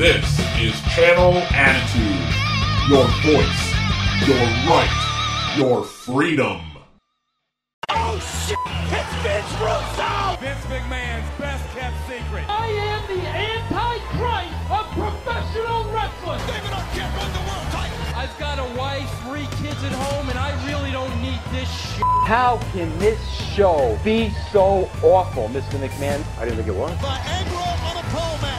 This is Channel Attitude. Your voice, your right, your freedom. Oh shit! It's Vince Russo! Vince McMahon's best kept secret. I am the antichrist of professional wrestling. David Arquette won the world title. I've got a wife, three kids at home, and I really don't need this shit. How can this show be so awful, Mr. McMahon? I didn't think it was. Viagra on a pole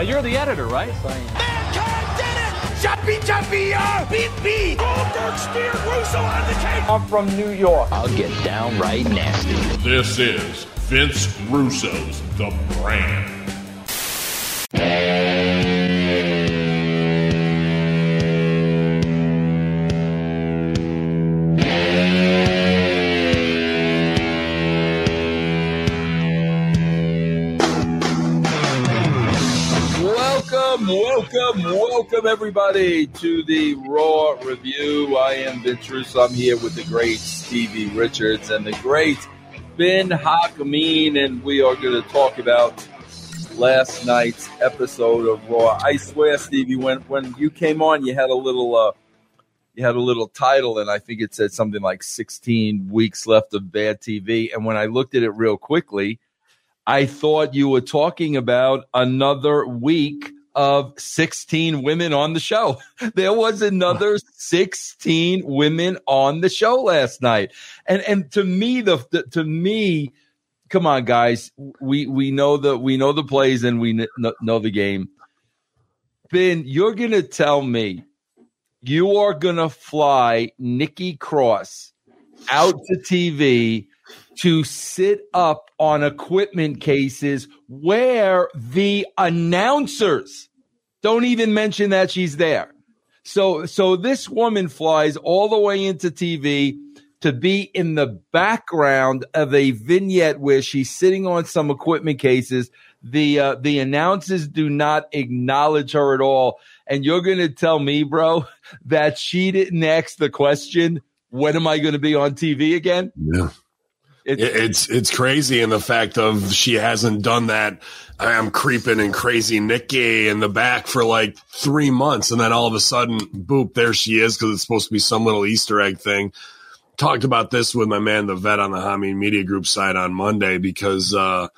Now you're the editor, right? Mankind did it. Jumpy, jumpy, uh, beat, beat. Goldberg speared Russo on the cage. I'm from New York. I'll get downright nasty. This is Vince Russo's The Brand. Welcome, welcome, everybody, to the Raw Review. I am Vince Russo. I'm here with the great Stevie Richards and the great Ben Hakamin, and we are going to talk about last night's episode of Raw. I swear, Stevie, when when you came on, you had a little uh, you had a little title, and I think it said something like 16 weeks left of bad TV. And when I looked at it real quickly, I thought you were talking about another week of 16 women on the show. There was another 16 women on the show last night. And and to me the, the to me come on guys, we we know the we know the plays and we kn- know the game. Ben, you're going to tell me you are going to fly Nikki Cross out to TV to sit up on equipment cases where the announcers don't even mention that she's there. So so this woman flies all the way into TV to be in the background of a vignette where she's sitting on some equipment cases. The uh, the announcers do not acknowledge her at all. And you're going to tell me, bro, that she didn't ask the question, when am I going to be on TV again? Yeah. It's, It's it's crazy in the fact of she hasn't done that. I'm creeping and crazy Nikki in the back for like three months, and then all of a sudden, boop, there she is because it's supposed to be some little Easter egg thing. Talked about this with my man, the vet on the Hamin Media Group side on Monday because uh,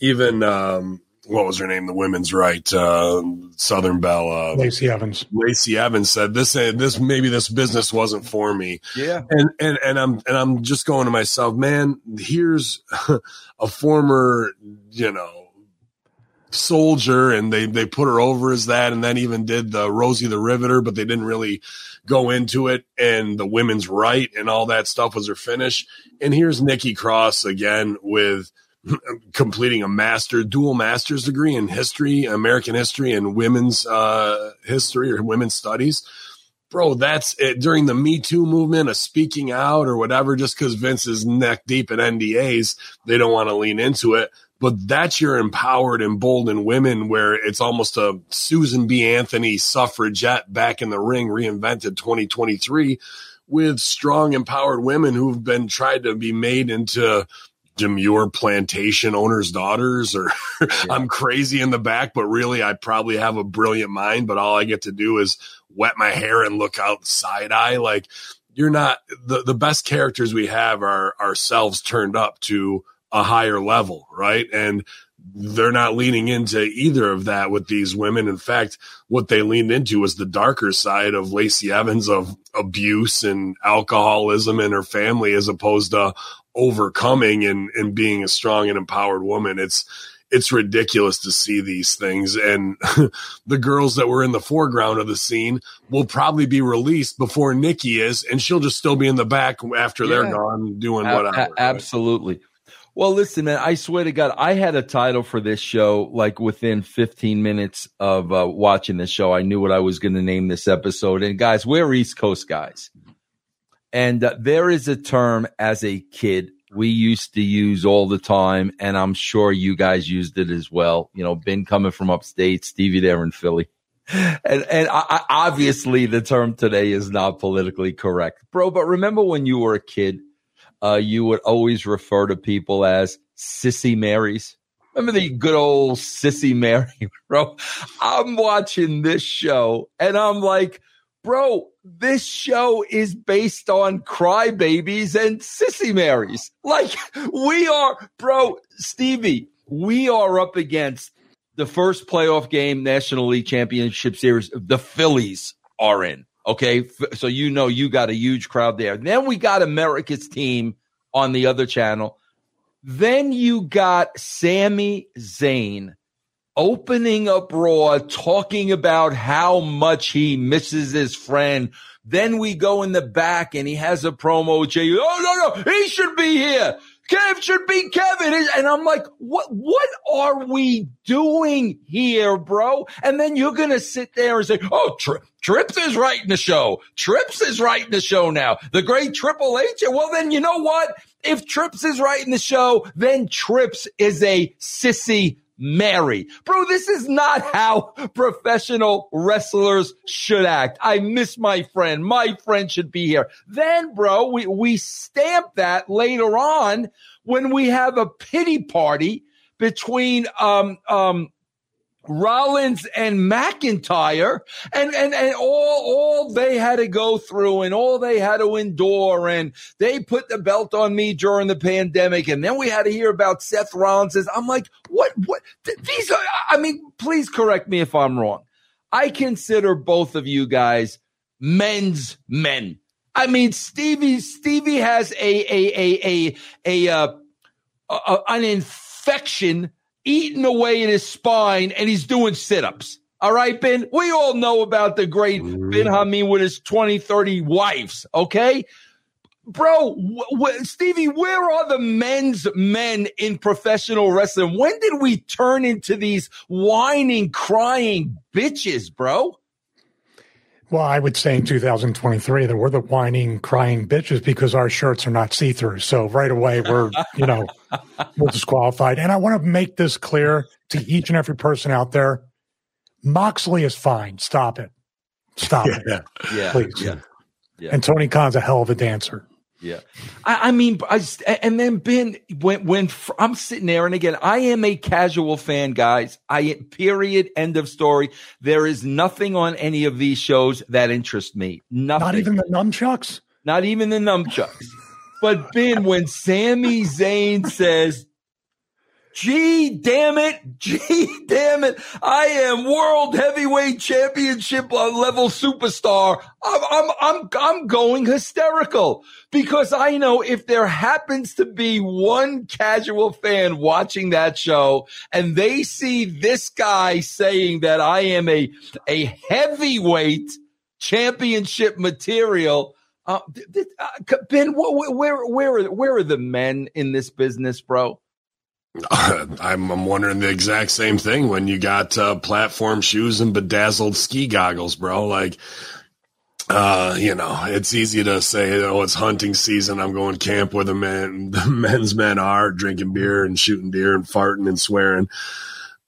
even um, what was her name, the women's right, uh, Southern Belle, uh, Lacey Evans. Lacey Evans said this this maybe this business wasn't for me. yeah. And and and I'm and I'm just going to myself, man, here's a former, you know, soldier and they they put her over as that and then even did the Rosie the Riveter, but they didn't really go into it and the women's right and all that stuff was her finish. And here's Nikki Cross again with completing a master dual master's degree in history, American history and women's uh, history or women's studies. Bro, that's it. During the Me Too movement of speaking out or whatever, just because Vince is neck deep in NDAs, they don't want to lean into it. But that's your empowered, emboldened women where it's almost a Susan B. Anthony suffragette back in the ring, reinvented 2023 with strong, empowered women who've been tried to be made into demure plantation owners' daughters, or I'm crazy in the back, but really I probably have a brilliant mind, but all I get to do is wet my hair and look out side eye. Like you're not the, the best characters we have are ourselves turned up to a higher level, right? And they're not leaning into either of that with these women. In fact, what they leaned into was the darker side of Lacey Evans of abuse and alcoholism in her family as opposed to overcoming and, and being a strong and empowered woman. It's, it's ridiculous to see these things. And the girls that were in the foreground of the scene will probably be released before Nikki is, and she'll just still be in the back after they're gone doing A- whatever. a- right? Well, listen, man, I swear to God, I had a title for this show like within 15 minutes of uh, watching the show. I knew what I was going to name this episode. And guys, we're East Coast guys. And uh, there is a term as a kid we used to use all the time. And I'm sure you guys used it as well. You know, Ben coming from upstate, Stevie there in Philly. and and I, obviously the term today is not politically correct, bro. But remember when you were a kid, uh, you would always refer to people as sissy Marys. Remember the good old sissy Mary, bro? I'm watching this show and I'm like, bro, this show is based on crybabies and sissy Marys. Like we are, bro, Stevie, we are up against the first playoff game, National League Championship Series. The Phillies are in. Okay. So you know you got a huge crowd there. Then we got America's team on the other channel. Then you got Sami Zayn opening up Raw, talking about how much he misses his friend. Then we go in the back and he has a promo. Jay, oh no, no, he should be here. Kev should be Kevin. And I'm like, what, what are we doing here, bro? And then you're going to sit there and say, oh, Tri- Trips is writing the show. Trips is writing the show now. The great Triple H. Well, then you know what? If Trips is writing the show, then Trips is a sissy Mary. Bro, this is not how professional wrestlers should act. I miss my friend. My friend should be here. Then, bro, we, we stamp that later on when we have a pity party between, um, um, Rollins and McIntyre and, and, and all, all they had to go through and all they had to endure. And they put the belt on me during the pandemic. And then we had to hear about Seth Rollins. I'm like, what, what? These are, I mean, please correct me if I'm wrong. I consider both of you guys men's men. I mean, Stevie, Stevie has a, a, a, a, a, uh, an infection eating away in his spine and he's doing sit ups. All right, Ben. We all know about the great mm-hmm. Ben Hamin with his 20, 30 wives. Okay. Bro, w- w- Stevie, where are the men's men in professional wrestling? When did we turn into these whining, crying bitches, bro? Well, I would say in 2023 that we're the whining, crying bitches because our shirts are not see through. So right away, we're, you know, we're disqualified. And I want to make this clear to each and every person out there Moxley is fine. Stop it. Stop yeah. it. Yeah. Please. Yeah. yeah. And Tony Khan's a hell of a dancer. Yeah. I, I mean, I, and then Ben, when, when I'm sitting there, and again, I am a casual fan, guys. I, period, end of story. There is nothing on any of these shows that interest me. Nothing. Not even the nunchucks? Not even the nunchucks. but Ben, when Sami Zayn says, Gee, damn it. Gee, damn it. I am world heavyweight championship level superstar. I'm, I'm, I'm, I'm going hysterical because I know if there happens to be one casual fan watching that show and they see this guy saying that I am a, a heavyweight championship material, uh, Ben, where, where, where, where are the men in this business, bro? I'm, wondering the exact same thing when you got uh, platform shoes and bedazzled ski goggles, bro. Like, uh, you know, it's easy to say, oh, it's hunting season. I'm going camp where the men, the men's men are drinking beer and shooting deer and farting and swearing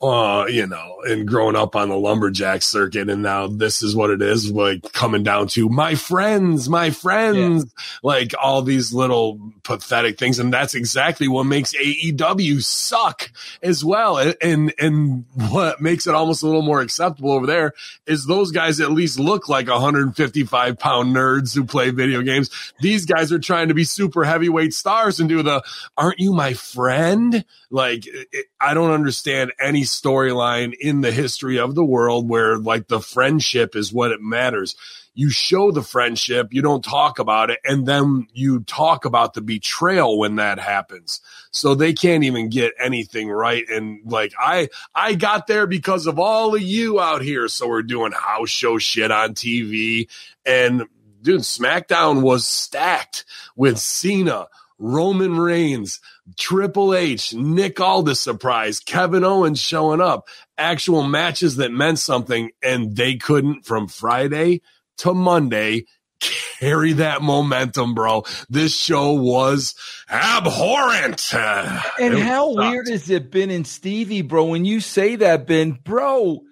uh, you know, and growing up on the lumberjack circuit. And now this is what it is like coming down to my friends, my friends, yeah. like all these little pathetic things. And that's exactly what makes AEW suck as well. And, and, and what makes it almost a little more acceptable over there is those guys at least look like 155 pound nerds who play video games. These guys are trying to be super heavyweight stars and do the, aren't you my friend? Like, it, I don't understand any storyline in the history of the world where like the friendship is what it matters. You show the friendship, you don't talk about it, and then you talk about the betrayal when that happens. So they can't even get anything right. And like I I got there because of all of you out here. So we're doing house show shit on TV. And dude, SmackDown was stacked with Cena, Roman Reigns, Triple H, Nick Aldis surprise, Kevin Owens showing up, actual matches that meant something, and they couldn't from Friday to Monday carry that momentum, bro. This show was abhorrent. And how sucked. weird has it been in Stevie, bro? When you say that, Ben, bro,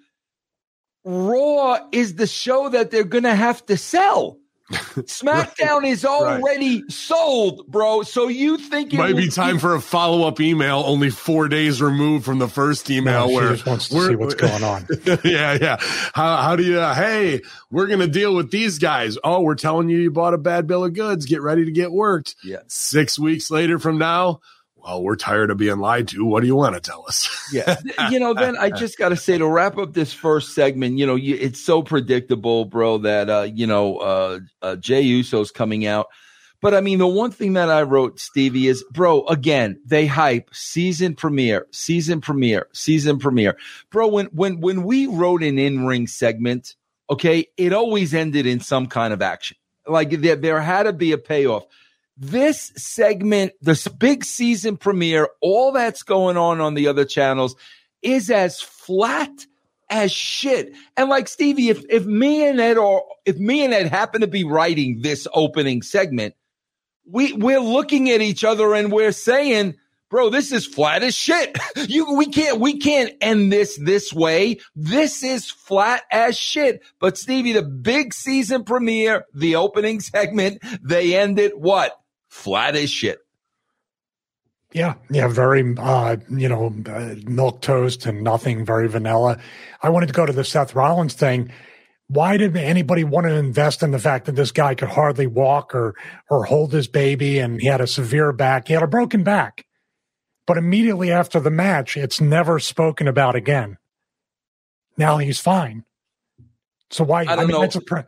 Raw is the show that they're going to have to sell. SmackDown is already sold, bro. So you think it Might be will time for a follow up email only four days removed from the first email No, she where just wants to see what's going on. yeah, yeah. How, how do you, uh, hey, we're going to deal with these guys. Oh, we're telling you you bought a bad bill of goods. Get ready to get worked. Yeah. Six weeks later from now, well, we're tired of being lied to. What do you want to tell us? yeah. You know then i just gotta say to wrap up this first segment you know you, it's so predictable bro that uh you know uh, uh Jey Uso's coming out. But i mean the one thing that i wrote stevie is bro again they hype. Season premiere season premiere season premiere. Bro when when when we wrote an in-ring segment okay it always ended in some kind of action. Like there, there had to be a payoff this segment, this big season premiere, all that's going on on the other channels is as flat as shit. And like Stevie, if if me and Ed or if me and Ed happen to be writing this opening segment, we we're looking at each other and we're saying, bro, this is flat as shit. You we can't we can't end this this way. This is flat as shit. But Stevie, the big season premiere, the opening segment, they ended what? Flat as shit. Yeah, yeah, very, uh, you know, uh, milk toast and nothing, very vanilla. I wanted to go to the Seth Rollins thing. Why did anybody want to invest in the fact that this guy could hardly walk or or hold his baby and he had a severe back? He had a broken back. But immediately after the match, it's never spoken about again. Now he's fine. So why? I don't mean, know. that's a pre-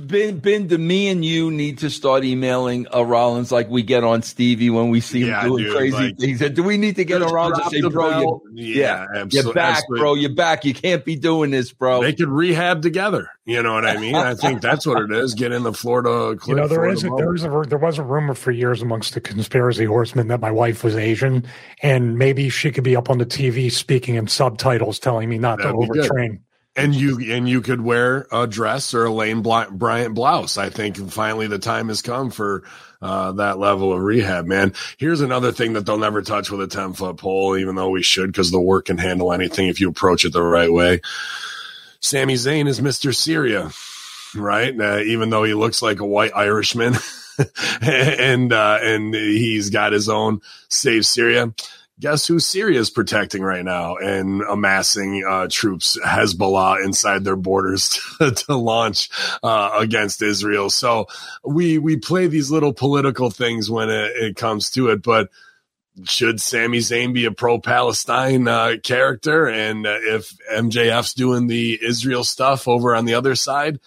Ben, Ben, do me and you need to start emailing uh, Rollins like we get on Stevie when we see Yeah, him doing dude, crazy like- things? Do we need to get on Rollins and say, bro, belt. you, Yeah, yeah, absol- you're back, absolutely. bro. You're back. You can't be doing this, bro. They could rehab together. You know what I mean? I think that's what it is. Get in the Florida. You know, there Florida is a, bubble. there is a there was a rumor for years amongst the conspiracy horsemen that my wife was Asian, and maybe she could be up on the TV speaking in subtitles, telling me not That'd to overtrain. good. And you and you could wear a dress or a Lane Bryant blouse. I think finally the time has come for uh, that level of rehab, man. Here's another thing that they'll never touch with a 10 foot pole, even though we should, because the work can handle anything if you approach it the right way. Sami Zayn is Mr. Syria, right? Uh, even though he looks like a white Irishman and, uh, and he's got his own save Syria. Guess who Syria is protecting right now and amassing uh, troops Hezbollah inside their borders to, to launch uh, against Israel. So we we play these little political things when it, it comes to it, but should Sami Zayn be a pro Palestine uh, character? And if MJF's doing the Israel stuff over on the other side,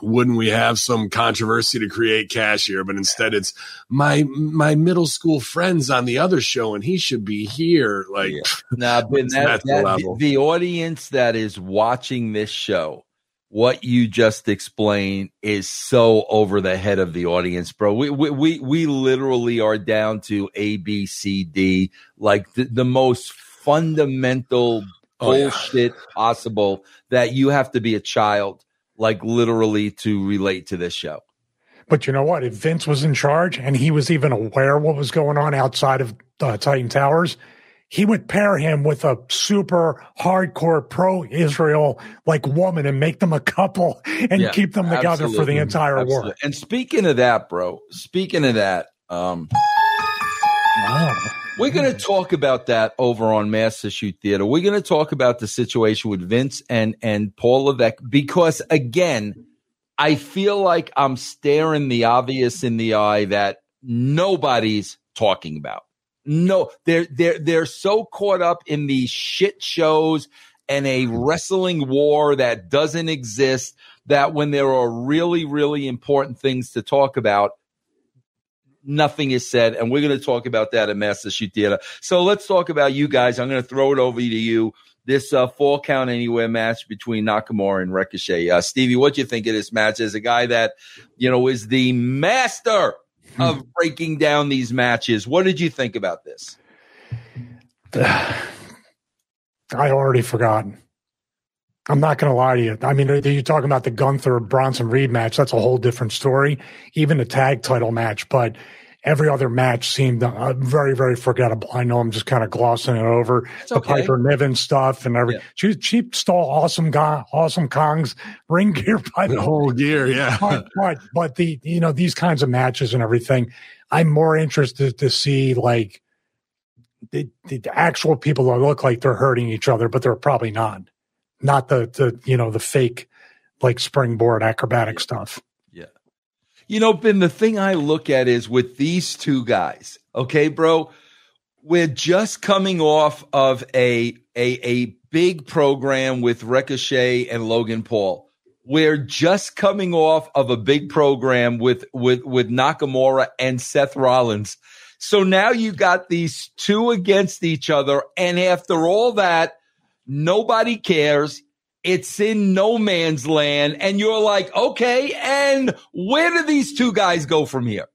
wouldn't we have some controversy to create cash here? But instead, it's my my middle school friends on the other show, and he should be here. Like, Now, Ben, that, the that- level. the audience that is watching this show, what you just explained is so over the head of the audience, bro. We we we, we literally are down to A, B, C, D, like the, the most fundamental Oh, yeah. bullshit possible that you have to be a child, like literally, to relate to this show. But you know what? If Vince was in charge and he was even aware what was going on outside of uh, Titan Towers, he would pair him with a super hardcore pro Israel like woman and make them a couple and Yeah, keep them together for the entire Absolutely. war. And speaking of that, bro, speaking of that, um, we're going to talk about that over on Master Shoot Theater. We're going to talk about the situation with Vince and and Paul Levesque because again, I feel like I'm staring the obvious in the eye that nobody's talking about. No, they're they're they're so caught up in these shit shows and a wrestling war that doesn't exist that when there are really really important things to talk about nothing is said and we're going to talk about that at master shoot theater. So let's talk about you guys. I'm going to throw it over to you. This uh, fall count anywhere match between nakamura and ricochet. Uh, stevie what do you think of this match? As a guy that you know is the master of breaking down these matches what did you think about this? I already forgot. I'm not going to lie to you. I mean, you're you talking about the Gunther Bronson Reed match? That's a whole different story. Even the tag title match, but every other match seemed uh, very, very forgettable. I know I'm just kind of glossing it over. the okay. Piper Niven stuff and every Yeah. she, she stole awesome guy, awesome Kong's ring gear by the The whole gear, yeah. but, but but the you know these kinds of matches and everything, I'm more interested to see like the, the actual people that look like they're hurting each other, but they're probably not. Not the the you know the fake like springboard acrobatic stuff. Yeah. You know, Ben, the thing I look at is with these two guys, okay, bro, we're just coming off of a a a big program with Ricochet and Logan Paul. We're just coming off of a big program with with with Nakamura and Seth Rollins. So now you got these two against each other, and after all that, nobody cares. It's in no man's land, and you're like, okay, and where do these two guys go from here?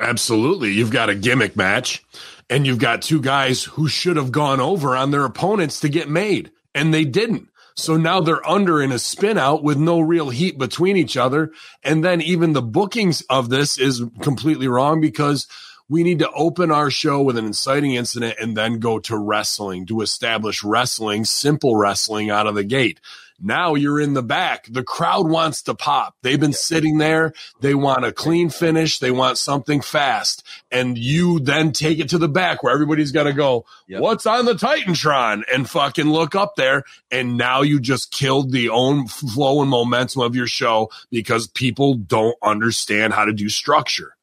Absolutely. You've got a gimmick match and you've got two guys who should have gone over on their opponents to get made and they didn't. So now they're under in a spin out with no real heat between each other. And then even the bookings of this is completely wrong because we need to open our show with an inciting incident and then go to wrestling to establish wrestling, simple wrestling out of the gate. Now you're in the back. The crowd wants to pop. They've been sitting there. They want a clean finish. They want something fast. And you then take it to the back where everybody's got to go, Yep. what's on the Titantron? And fucking look up there. And now you just killed the own flow and momentum of your show because people don't understand how to do structure.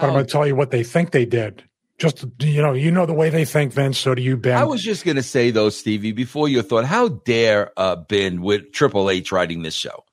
But I'm going to tell you what they think they did. Just you know, you know the way they think, Vince. So do you, Ben. I was just going to say, though, Stevie, before your thought, how dare uh, Ben with Triple H writing this show?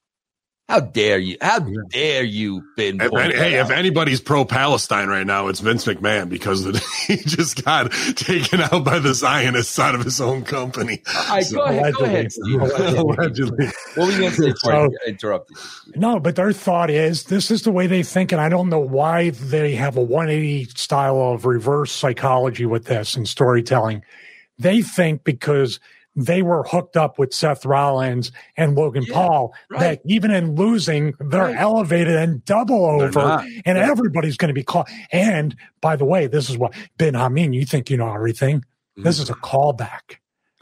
How dare you? How dare you, Ben? If any, that hey, if anybody's pro Palestine right now, it's Vince McMahon because of- he just got taken out by the Zionists out of his own company. All right, go ahead, go ahead, Steve. Allegedly. What were you going to say before I interrupted? you? No, but their thought is this is the way they think, and I don't know why they have a 180 style of reverse psychology with this and storytelling. They think because they were hooked up with Seth Rollins and Logan Yeah, Paul right. that even in losing, they're Right. elevated and double over, and Yeah. everybody's going to be caught. And by the way, this is what Ben Hamin, you think you know everything. This is a callback.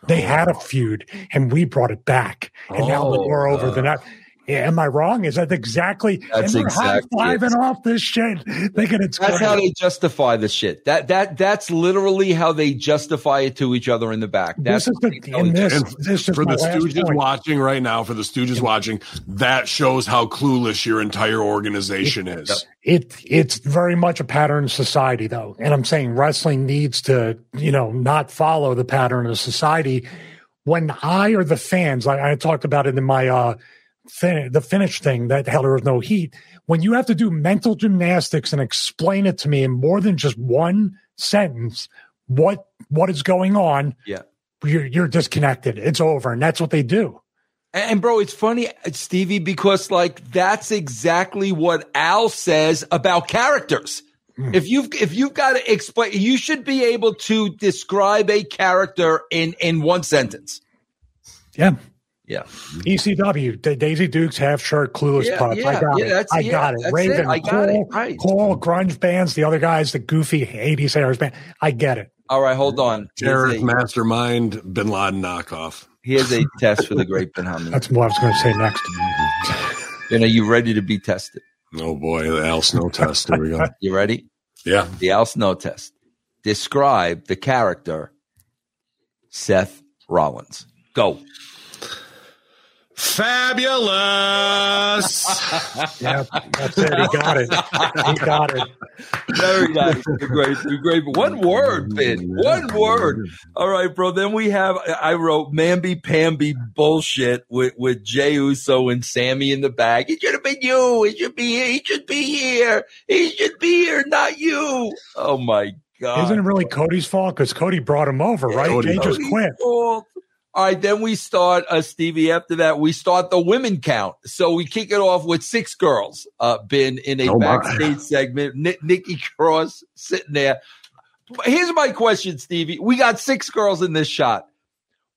They had a feud, and we brought it back, and now Oh, we're over the uh, net. Yeah, am I wrong? Is that exactly? That's and they're exactly High fiving off this shit, thinking it's That's great. how they justify the shit. That that that's literally how they justify it to each other in the back. That's this is what the they tell in each this. other. And this is for the Stooges point. watching right now, for the Stooges watching, that shows how clueless your entire organization is. It it's very much a pattern of society, though, and I'm saying wrestling needs to, you know, not follow the pattern of society. When I or the fans, I, I talked about it in my uh, fin- the finish thing that hell there was no heat. When you have to do mental gymnastics and explain it to me in more than just one sentence, what what is going on? Yeah. you're you're disconnected. It's over, and that's what they do. And, and bro, it's funny, Stevie, because like that's exactly what Al says about characters. Hmm. If you've if you've got to explain, you should be able to describe a character in in one sentence. Yeah. Yeah, ECW, Da- Daisy Dukes, half shirt, clueless Yeah, pups. yeah, I got yeah, it. that's- I yeah, got it. that's Raven, it. I got Cole, it. Right. Cole, grunge bands, the other guys, the goofy 80s eras band. I get it. All right, hold on. Here's Terrorist a, mastermind, Bin Laden knockoff. here's a test for the great Ben Hamin. That's what I was going to say next. Ben, are you ready to be tested? Oh boy, the Al Snow test. Here we go. You ready? Yeah. The Al Snow test. Describe the character Seth Rollins. Go. Fabulous. Yeah, that's it. He got it. He got it. Very nice. You're great. You're great. One word, Ben. One word. All right, bro. Then we have I wrote Mamby Pamby bullshit with, with Jey Uso and Sami in the back. It should have been you. It should be he should be here. He should be here, not you. Oh my god. Isn't it really Cody's fault? Because Cody brought him over, right? Cody They just Cody's quit. fault. All right, then we start, uh, Stevie. After that, we start the women count. So we kick it off with six girls. Uh, been in a Oh, backstage segment. Ni- Nikki Cross sitting there. Here's my question, Stevie. We got six girls in this shot.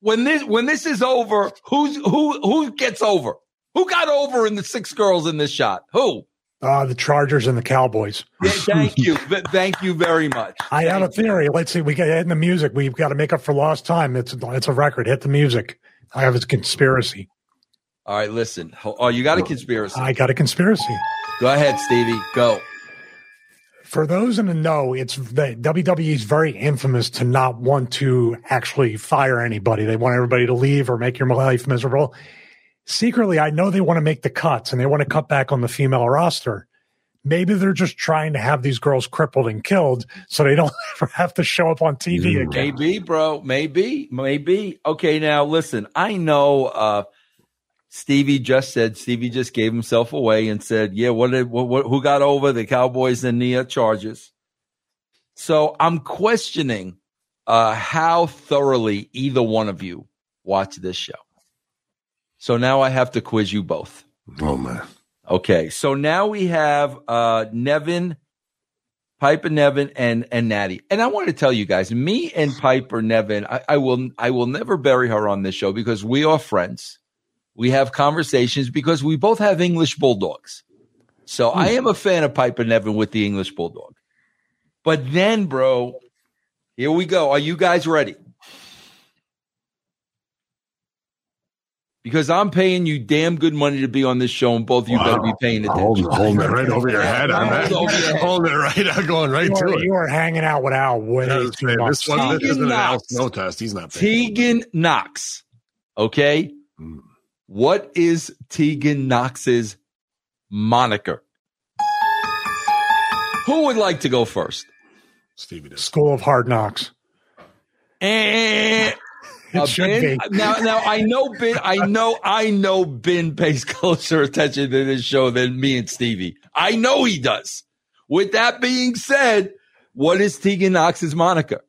When this when this is over, who's who who gets over? Who got over in the six girls in this shot? Who? Uh, the Chargers and the Cowboys. Yeah, thank you. thank you very much. I have a theory. Let's see. We got in the music. We've got to make up for lost time. It's it's a record. Hit the music. I have a conspiracy. All right, listen. Oh, you got a conspiracy. I got a conspiracy. Go ahead, Stevie. Go. For those in the know, it's the WWE is very infamous to not want to actually fire anybody. They want everybody to leave or make your life miserable secretly, I know they want to make the cuts and they want to cut back on the female roster. Maybe they're just trying to have these girls crippled and killed so they don't ever have to show up on TV again. Maybe, bro. Maybe, maybe. Okay, now listen, I know uh, Stevie just said, Stevie just gave himself away and said, yeah, what did, what, what who got over the Cowboys and the uh, Chargers? So I'm questioning uh, how thoroughly either one of you watch this show. So now I have to quiz you both. Oh man. Okay. So now we have uh Niven, Piper Niven, and and Natty. And I want to tell you guys, me and Piper Niven, I, I will I will never bury her on this show because we are friends. We have conversations because we both have English bulldogs. So I am a fan of Piper Niven with the English bulldog. But then, bro, here we go. Are you guys ready? Because I'm paying you damn good money to be on this show, and both of you wow. better be paying attention. Holding, it right over your head. I'm holding it right. I'm going right you to are, it. You are hanging out with Al way yeah, too much. This, one, this isn't an Al Snow test. He's not. Tegan Nox. Okay. Hmm. What is Tegan Nox's moniker? Who would like to go first? Stevie does. School of Hard Knocks. And uh, ben, now, now I know Ben. I know, I know Ben pays closer attention to this show than me and Stevie. I know he does. With that being said, what is Tegan Nox's moniker?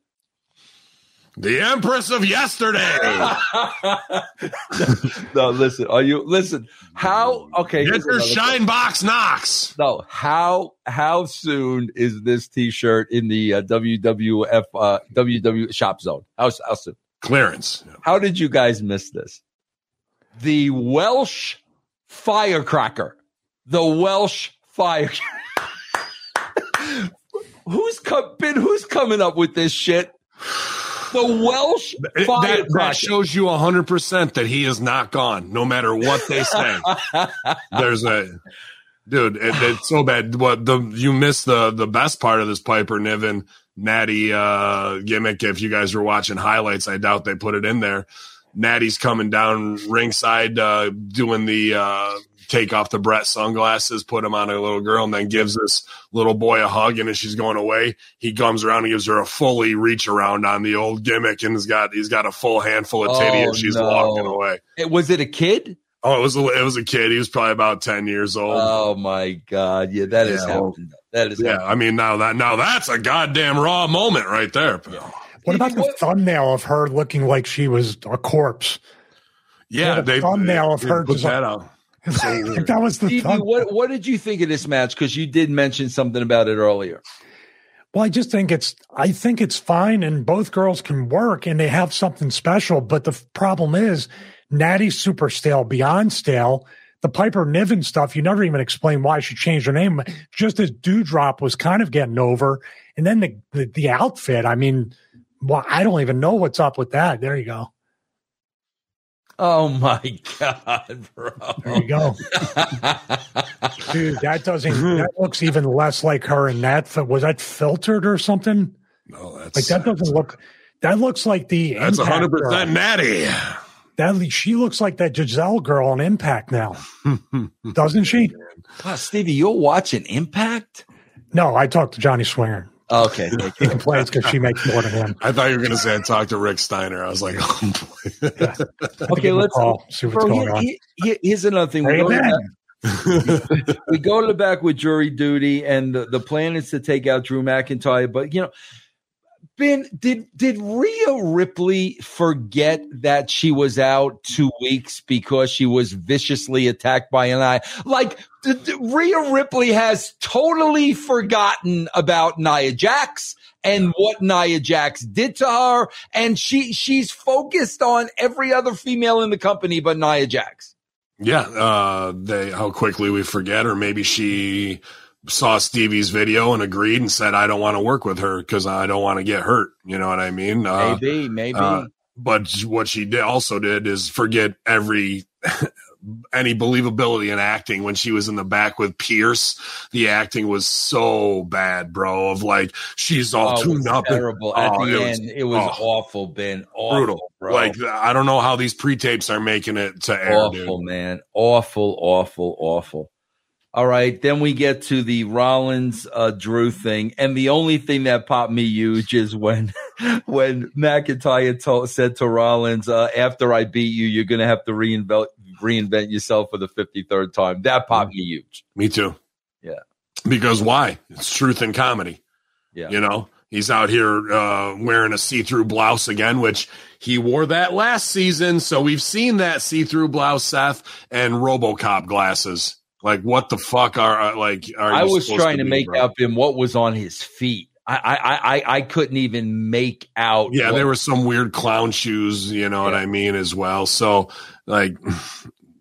The Empress of yesterday. no, listen. Are you listen? How? Okay. Get your shine box Knox. No. How? How soon is this T-shirt in the uh, WWF uh, WW shop zone? How, how soon? Clearance. How did you guys miss this? The Welsh firecracker. The Welsh fire. who's come, been who's coming up with this shit? The Welsh that, that, shows you hundred percent that he is not gone, no matter what they say. There's a dude. It, it's so bad. What the you missed the the best part of this Piper Niven Natty uh, gimmick. If you guys were watching highlights, I doubt they put it in there. Natty's coming down ringside, uh, doing the uh, take off the Bret sunglasses, put them on a little girl, and then gives this little boy a hug. And as she's going away, he comes around and gives her a fully reach around on the old gimmick, and he's got he's got a full handful of titty oh, as she's no. walking away. It, was it a kid? Oh, it was a, it was a kid. He was probably about ten years old. Oh my god! Yeah, that is yeah, happened. That is yeah. Happened. I mean, now that now that's a goddamn raw moment right there. Yeah. What about the what? thumbnail of her looking like she was a corpse? Yeah, they thumbnail of her. Put that out. that was the. Stevie, what What did you think of this match? Because you did mention something about it earlier. Well, I just think it's I think it's fine, and both girls can work, and they have something special. But the problem is Natty's super stale, beyond stale. The Piper Niven stuff, you never even explain why she changed her name. Just as Doudrop was kind of getting over. And then the, the, the outfit, I mean, well, I don't even know what's up with that. There you go. Oh my god, bro! There you go, dude. That doesn't. That looks even less like her in that. Was that filtered or something? No, that's like that doesn't look. That looks like the. That's hundred percent natty. That she looks like that Giselle girl on Impact now, doesn't she? Wow, Stevie, you're watching Impact? No, I talked to Johnny Swinger. Okay, he complains because she makes more than him. I thought you were going to say I talked to Rick Steiner. I was like, oh boy. yeah. okay, let's call, see what's bro, going here, on. Here, here's another thing. We go, we go to the back with jury duty, and the, the plan is to take out Drew McIntyre. But you know, Ben, did did Rhea Ripley forget that she was out two weeks because she was viciously attacked by an eye? Like d- d- Rhea Ripley has totally forgotten about Nia Jax and what Nia Jax did to her, and she she's focused on every other female in the company but Nia Jax. Yeah, uh, they how quickly we forget, or maybe she saw Stevie's video and agreed and said, "I don't want to work with her because I don't want to get hurt." You know what I mean? Uh, maybe, maybe. Uh, but what she did also did is forget every any believability in acting when she was in the back with Pierce. The acting was so bad, bro. Of like she's all oh, tuned up. Terrible. And, At oh, the it end, was, it was oh, awful, Ben. Awful, brutal. Bro. Like I don't know how these pre-tapes are making it to air. Awful, dude. man. Awful, awful, awful. All right, then we get to the Rollins uh, Drew thing, and the only thing that popped me huge is when when McIntyre told, said to Rollins, uh, "After I beat you, you're going to have to reinvent reinvent yourself for the 53rd time." That popped me huge. Me too. Yeah, because why? It's truth in comedy. Yeah, you know, he's out here uh, wearing a see-through blouse again, which he wore that last season. So we've seen that see-through blouse, Seth, and RoboCop glasses. Like what the fuck are uh, like? Are I was trying to, be, make bro? out him what was on his feet. I I I, I couldn't even make out. Yeah, what, there were some weird clown shoes. You know yeah. what I mean, as well. So like.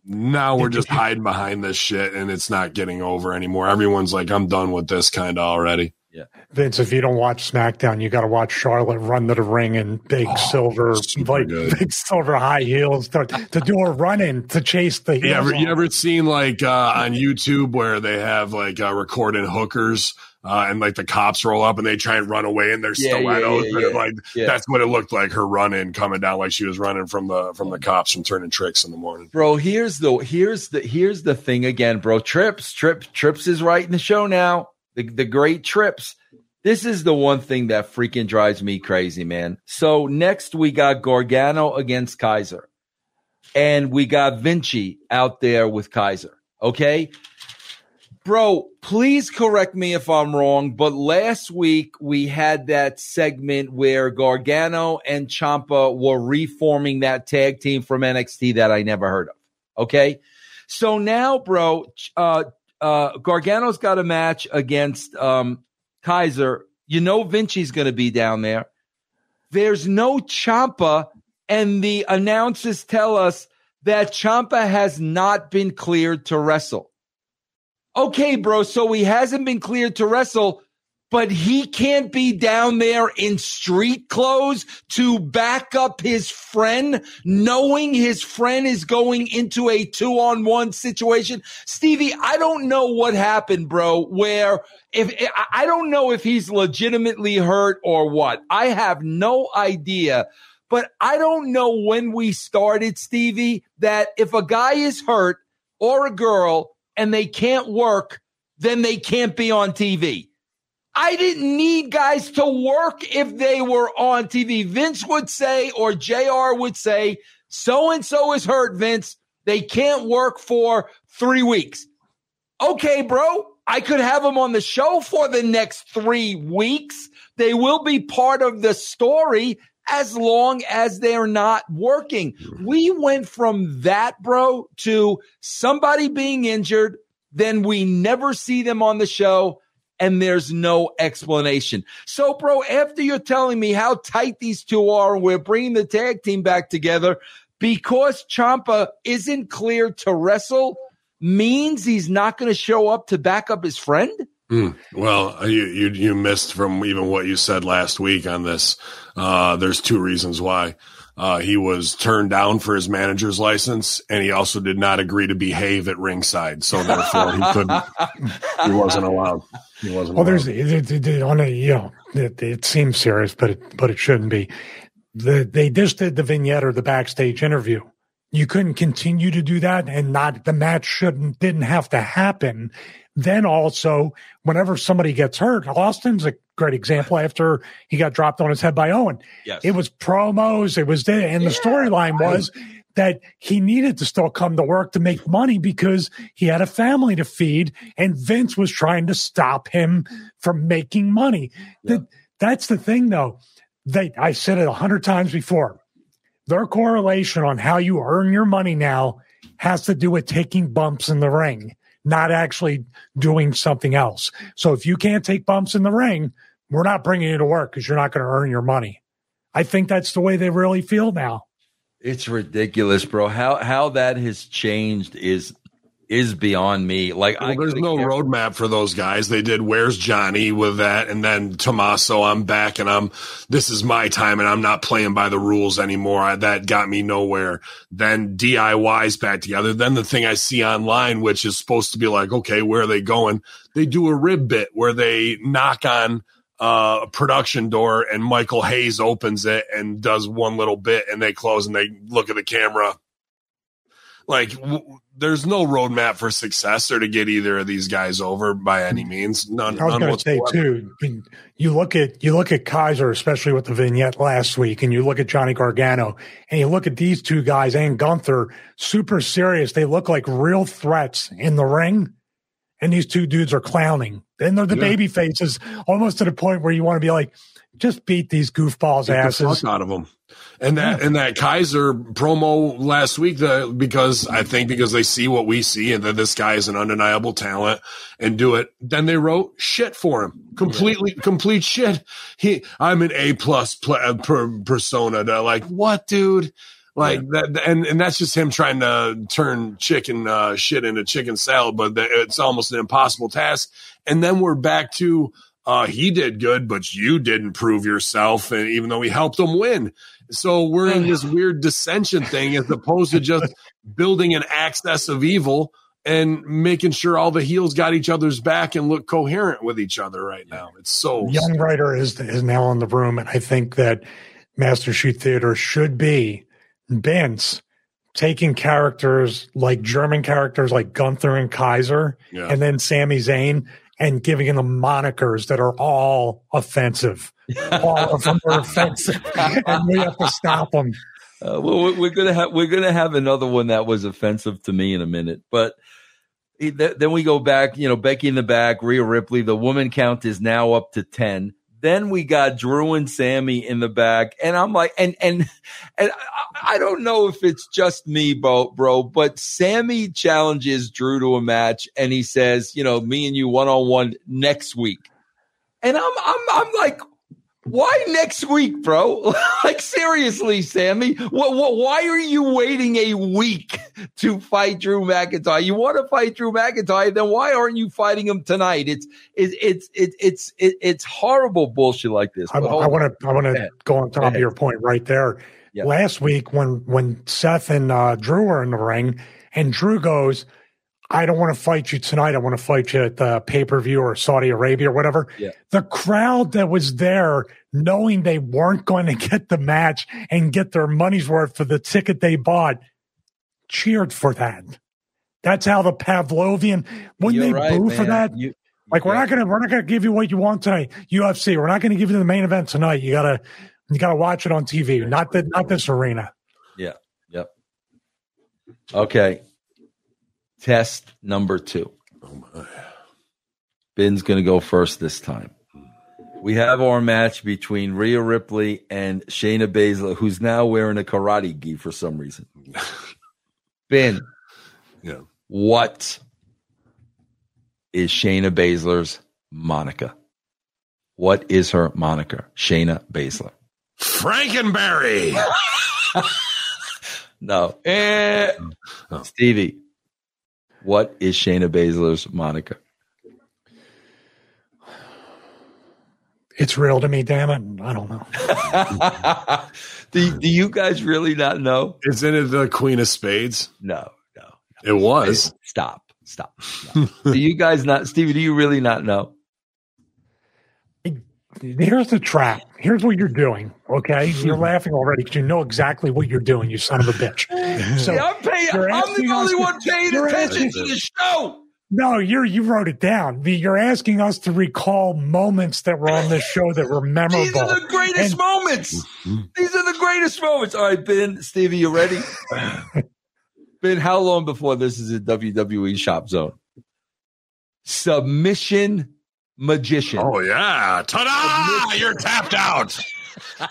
Now we're just hiding behind this shit and it's not getting over anymore. Everyone's like, I'm done with this kind of already. Yeah. Vince, if you don't watch SmackDown, you got to watch Charlotte run to the ring in big Oh, silver, like good. big silver high heels to, to do a run in to chase the. You ever, you ever seen like uh, on YouTube where they have like uh, recording hookers uh, and like the cops roll up and they try and run away in their Yeah, yeah, stilettos? yeah, and yeah. like Yeah. that's what it looked like her running coming down like she was running from the from the cops from turning tricks in the morning. bro here's the here's the here's the thing again bro trips trip trips is right in the show now the, the great trips. This is the one thing that freaking drives me crazy man. So next we got gargano against kaiser. And we got vinci out there with kaiser. Okay? Bro please correct me if i'm wrong but last week we had that segment where gargano and Ciampa were reforming that tag team from nxt that i never heard of. Okay? So now bro uh uh gargano's got a match against um kaiser. You know vinci's gonna be down there. There's no Ciampa and the announcers tell us that Ciampa has not been cleared to wrestle. Okay, bro, so he hasn't been cleared to wrestle, but he can't be down there in street clothes to back up his friend, knowing his friend is going into a two on one situation. Stevie, I don't know what happened, bro, where if I don't know if he's legitimately hurt or what. I have no idea. But I don't know when we started, Stevie, that if a guy is hurt or a girl and they can't work, then they can't be on TV. I didn't need guys to work if they were on TV. Vince would say, or JR would say, so and so is hurt, Vince. They can't work for three weeks. Okay, bro. I could have them on the show for the next three weeks. They will be part of the story as long as they're not working. We went from that, bro, to somebody being injured. Then we never see them on the show and there's no explanation. So, bro, after you're telling me how tight these two are and we're bringing the tag team back together because Ciampa isn't cleared to wrestle means he's not going to show up to back up his friend? Mm. Well, you, you you missed from even what you said last week on this. Uh, there's two reasons why. Uh, he was turned down for his manager's license, and he also did not agree to behave at ringside. So therefore, he couldn't. He wasn't allowed. He wasn't. Well, allowed. there's it, it, it, on a you know it, it seems serious, but it, but it shouldn't be. The, they just did the vignette or the backstage interview. You couldn't continue to do that, and not the match shouldn't didn't have to happen. Then also, whenever somebody gets hurt, Austin's a great example. After he got dropped on his head by Owen, Yes. it was promos. It was there, and the storyline was that he needed to still come to work to make money because he had a family to feed, and Vince was trying to stop him from making money. That, that's the thing, though. They, I said it a hundred times before. Their correlation on how you earn your money now has to do with taking bumps in the ring, not actually doing something else. So if you can't take bumps in the ring, we're not bringing you to work because you're not going to earn your money. I think that's the way they really feel now. It's ridiculous, bro. How how that has changed is is beyond me. Like Well, there's no roadmap for those guys. They did "Where's Johnny" with that, and then Tommaso, I'm back, and I'm this is my time, and I'm not playing by the rules anymore. I, that got me nowhere. Then DIY's back together. Then the thing I see online, which is supposed to be like, okay, where are they going? They do a rib bit where they knock on uh, a production door, and Michael Hayes opens it and does one little bit, and they close, and they look at the camera like w- there's no roadmap for success or to get either of these guys over by any means. None. I was going to say too. I mean, You look at you look at Kaiser, especially with the vignette last week, and you look at Johnny Gargano, and you look at these two guys and Gunther, super serious. They look like real threats in the ring, and these two dudes are clowning. Then they're the Yeah. baby faces, almost to the point where you want to be like, just beat these goofballs' the asses. fuck out of them. And that and that Kaiser promo last week, the, because I think because they see what we see and that this guy is an undeniable talent and do it. Then they wrote shit for him, completely complete shit. He, I'm an A plus pl- uh, per, persona. To like what, dude? Like that, and and that's just him trying to turn chicken uh, shit into chicken salad, but the, it's almost an impossible task. And then we're back to uh, he did good, but you didn't prove yourself, and even though he helped him win. So we're in this weird dissension thing as opposed to just building an access of evil and making sure all the heels got each other's back and look coherent with each other right now. It's so Young writer is is now in the room, and I think that Master Shoot Theater should be Vince taking characters like German characters like Gunther and Kaiser, Yeah. and then Sami Zayn, and giving them monikers that are all offensive. all of them are offensive, and we have to stop them. Uh, well, we're- gonna have we're gonna have another one that was offensive to me in a minute, but then we go back. You know, Becky in the back, Rhea Ripley. The woman count is now up to ten. Then we got Drew and Sami in the back, and I'm like, and and and I, I don't know if it's just me, bro, bro, but Sami challenges Drew to a match, and he says, you know, me and you one on one next week, and I'm I'm I'm like, why next week, bro? like seriously, Sami, what, what, why are you waiting a week to fight Drew McIntyre? You want to fight Drew McIntyre, then why aren't you fighting him tonight? It's it's it's it's it's horrible bullshit like this. I want to I want Go to go on top of your point right there. Yeah. Last week when when Seth and uh, Drew were in the ring, and Drew goes, "I don't want to fight you tonight. I want to fight you at the pay per view or Saudi Arabia or whatever." Yeah. The crowd that was there, knowing they weren't going to get the match and get their money's worth for the ticket they bought, cheered for that. That's how the Pavlovian when You're they right, boo for that. You- Like we're not gonna we're not gonna give you what you want tonight. UFC, we're not gonna give you the main event tonight. You gotta you gotta watch it on TV, not the not this arena. Yeah. Yep. Okay. Test number two. Oh, Ben's going to go first this time. We have our match between Rhea Ripley and Shayna Baszler, who's now wearing a karate gi for some reason. Ben, yeah. what is Shayna Baszler's moniker? What is her moniker? Shayna Baszler. Frankenberry. No. Eh. Oh. Stevie, what is Shayna Baszler's moniker? It's real to me, damn it. I don't know. do, do you guys really not know? Isn't it the Queen of Spades? No, no. It was. Stop, stop. stop. do you guys not, Stevie, do you really not know? Here's the trap. Here's what you're doing. Okay, you're laughing already because you know exactly what you're doing. You son of a bitch. So Yeah, I'm paying, I'm the only one paying attention to the show. No, you're you wrote it down. You're asking us to recall moments that were on this show that were memorable. These are the greatest And- moments. These are the greatest moments. All right, Ben, Stevie, you ready? ben, how long before this is a WWE shop zone? Submission magician. Oh yeah. Ta-da! You're tapped out. The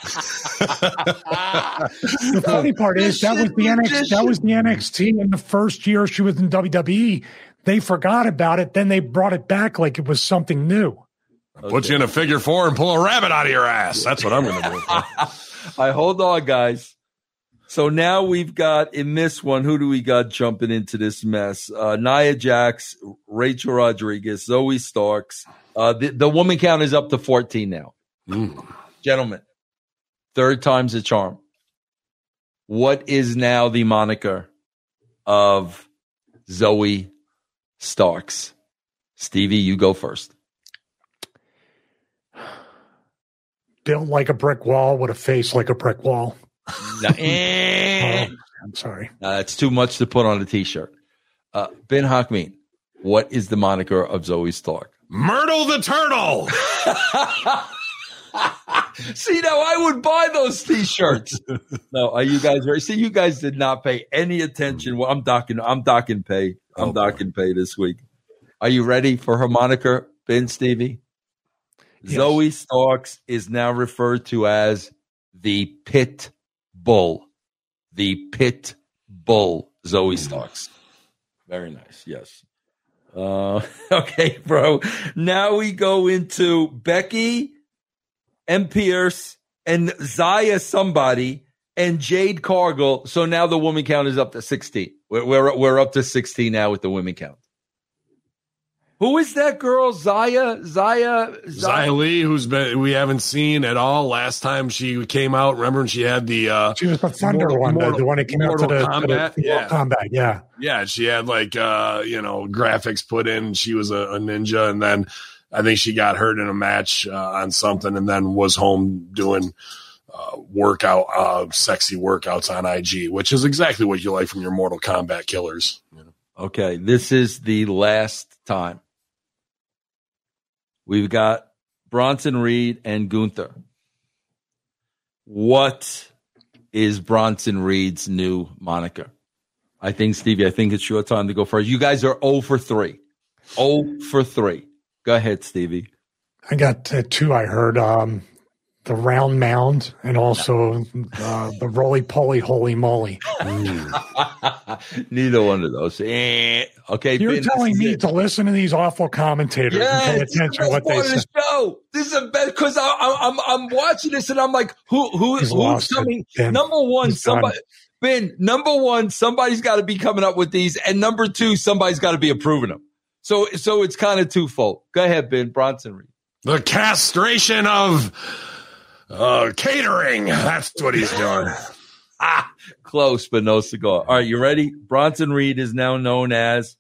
funny part is that was the NXT, that was the NXT in the first year she was in WWE. They forgot about it, then they brought it back like it was something new. Put you in a figure four and pull a rabbit out of your ass. That's what I'm going to do. I hold on, guys. So now we've got in this one, who do we got jumping into this mess? Uh, Nia Jax, Rachel Rodriguez, Zoey Starks. Uh, the, the woman count is up to 14 now. Gentlemen, third time's a charm. What is now the moniker of Zoey Starks? Stevie, you go first. Built like a brick wall with a face like a brick wall. No, eh. Oh, I'm sorry. Uh, it's too much to put on a t-shirt. Uh, ben Hamin, what is the moniker of Zoey Stark? Myrtle the turtle. See, now I would buy those t-shirts. no, are you guys ready? See, you guys did not pay any attention. Well, I'm docking, I'm docking pay. I'm Oh, boy. docking pay this week. Are you ready for her moniker, Ben Stevie? Zoey Starks is now referred to as the Pit Bull. The Pit Bull, Zoey Starks. Very nice. Yes. Uh, okay, bro. Now we go into Becky and Pierce and Zaya somebody and Jade Cargill. So now the woman count is up to 16. We're, we're, we're up to 16 now with the women count. Who is that girl? Zaya? Zaya? Xia Li, who's been we haven't seen at all. Last time she came out, remember when she had the uh She was the Thunder Mortal- one, the- Mortal- the one that came out to Mortal the, to the yeah. combat. Yeah. yeah, she had like uh, you know, graphics put in. She was a, a ninja and then I think she got hurt in a match uh, on something and then was home doing uh, workout, uh, sexy workouts on IG, which is exactly what you like from your Mortal Kombat killers. You know? Okay, this is the last time. We've got Bronson Reed and Gunther. What is Bronson Reed's new moniker? I think, Stevie, I think it's your time to go first. You guys are 0 for 3. 0 for 3. Go ahead, Stevie. I got uh, two. I heard um, the round mound and also uh, the roly poly holy moly. Neither one of those. Eh. Okay, You're Ben, telling me it. to listen to these awful commentators and pay Yes, attention to what they part of say. the show. This is a best because I'm I'm watching this and I'm like, who who He's who's lost it, coming? Number one, He's somebody. Ben, number one, somebody's got to be coming up with these, and number two, somebody's got to be approving them. So, so it's kind of twofold. Go ahead, Ben Bronson Reed. The castration of uh, catering. That's what he's doing. Ah, close, but no cigar. All right, you ready? Bronson Reed is now known as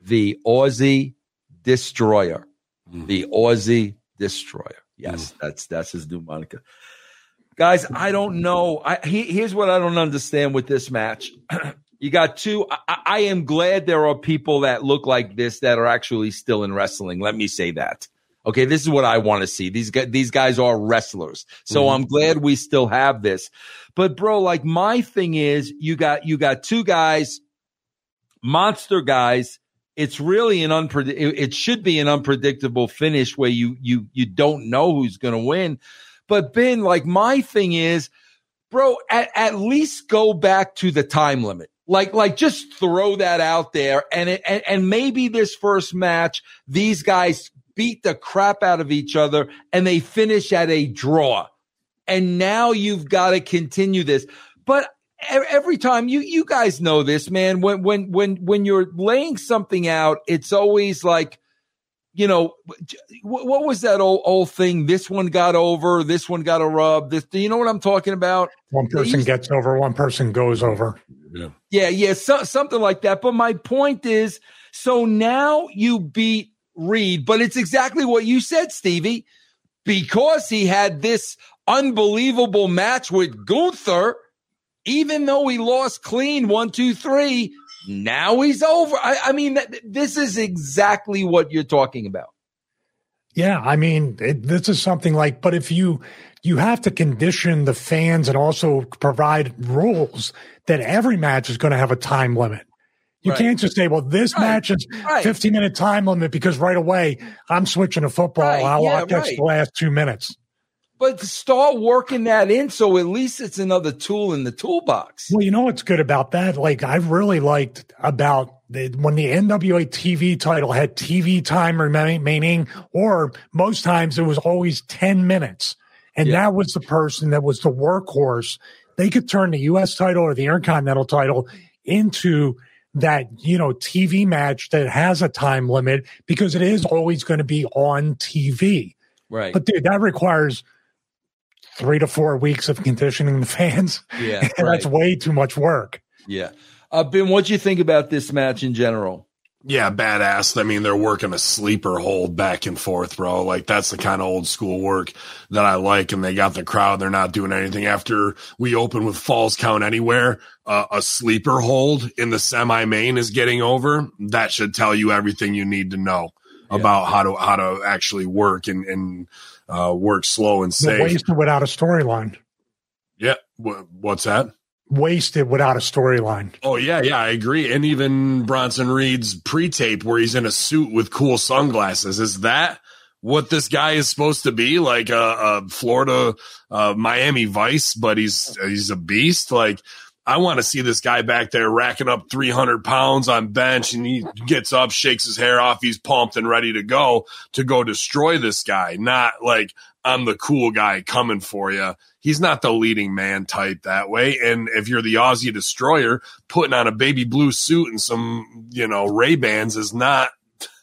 the Aussie Destroyer. The Aussie Destroyer. Yes, that's that's his new moniker. Guys, I don't know. I, he, here's what I don't understand with this match. you got two. I, I am glad there are people that look like this that are actually still in wrestling. Let me say that. Okay, this is what I want to see. These guys, these guys are wrestlers, so mm-hmm. I'm glad we still have this. But bro, like my thing is, you got you got two guys, monster guys. It's really an unpredict. It it should be an unpredictable finish where you you you don't know who's going to win. But Ben, like my thing is, bro, at, at least go back to the time limit. Like, like just throw that out there. And, it, and, and maybe this first match, these guys beat the crap out of each other and they finish at a draw. And now you've got to continue this. But every time you, you guys know this, man, when, when, when, when you're laying something out, it's always like, you know, what, what was that old old thing? This one got over, this one got a rub. This, do you know what I'm talking about? One person gets over, one person goes over. Yeah. Yeah, yeah, so, something like that. But my point is, so now you beat Reed, but it's exactly what you said, Stevie, because he had this unbelievable match with Gunther. Even though he lost clean one, two, three, now he's over. I, I mean, th- this is exactly what you're talking about. Yeah, I mean, it, this is something like, but if you you have to condition the fans and also provide rules that every match is going to have a time limit. You Right. can't just say, well, this Right. match is Right. 15 minute time limit because right away I'm switching to football. Right, I'll yeah, watch the last two minutes. But start working that in so at least it's another tool in the toolbox. Well, you know what's good about that? Like I really liked about the, when the NWA TV title had TV time remaining, or most times it was always 10 minutes. And Yeah. that was the person that was the workhorse they could turn the U.S. title or the Intercontinental title into that you know TV match that has a time limit because it is always going to be on TV. Right. But dude, that requires three to four weeks of conditioning the fans. Yeah, and that's way too much work. Yeah. Uh, ben, what do you think about this match in general? Yeah, badass. I mean, they're working a sleeper hold back and forth, bro. Like that's the kind of old school work that I like. And they got the crowd. They're not doing anything after we open with falls count anywhere. Uh, a sleeper hold in the semi main is getting over. That should tell you everything you need to know about how to, how to actually work and, and, uh, work slow and safe. wasted without a storyline. Yeah. Wh- What's that? Wasted without a storyline. Oh yeah, yeah, I agree. And even Bronson Reed's pre-tape where he's in a suit with cool sunglasses. Is that what this guy is supposed to be? Like a, a Florida, uh, Miami Vice, but he's he's a beast. Like I want to see this guy back there racking up 300 pounds on bench and he gets up, shakes his hair off. He's pumped and ready to go to go destroy this guy. Not like I'm the cool guy coming for you. He's not the leading man type that way. And if you're the Aussie destroyer, putting on a baby blue suit and some, you know, Ray Bans is not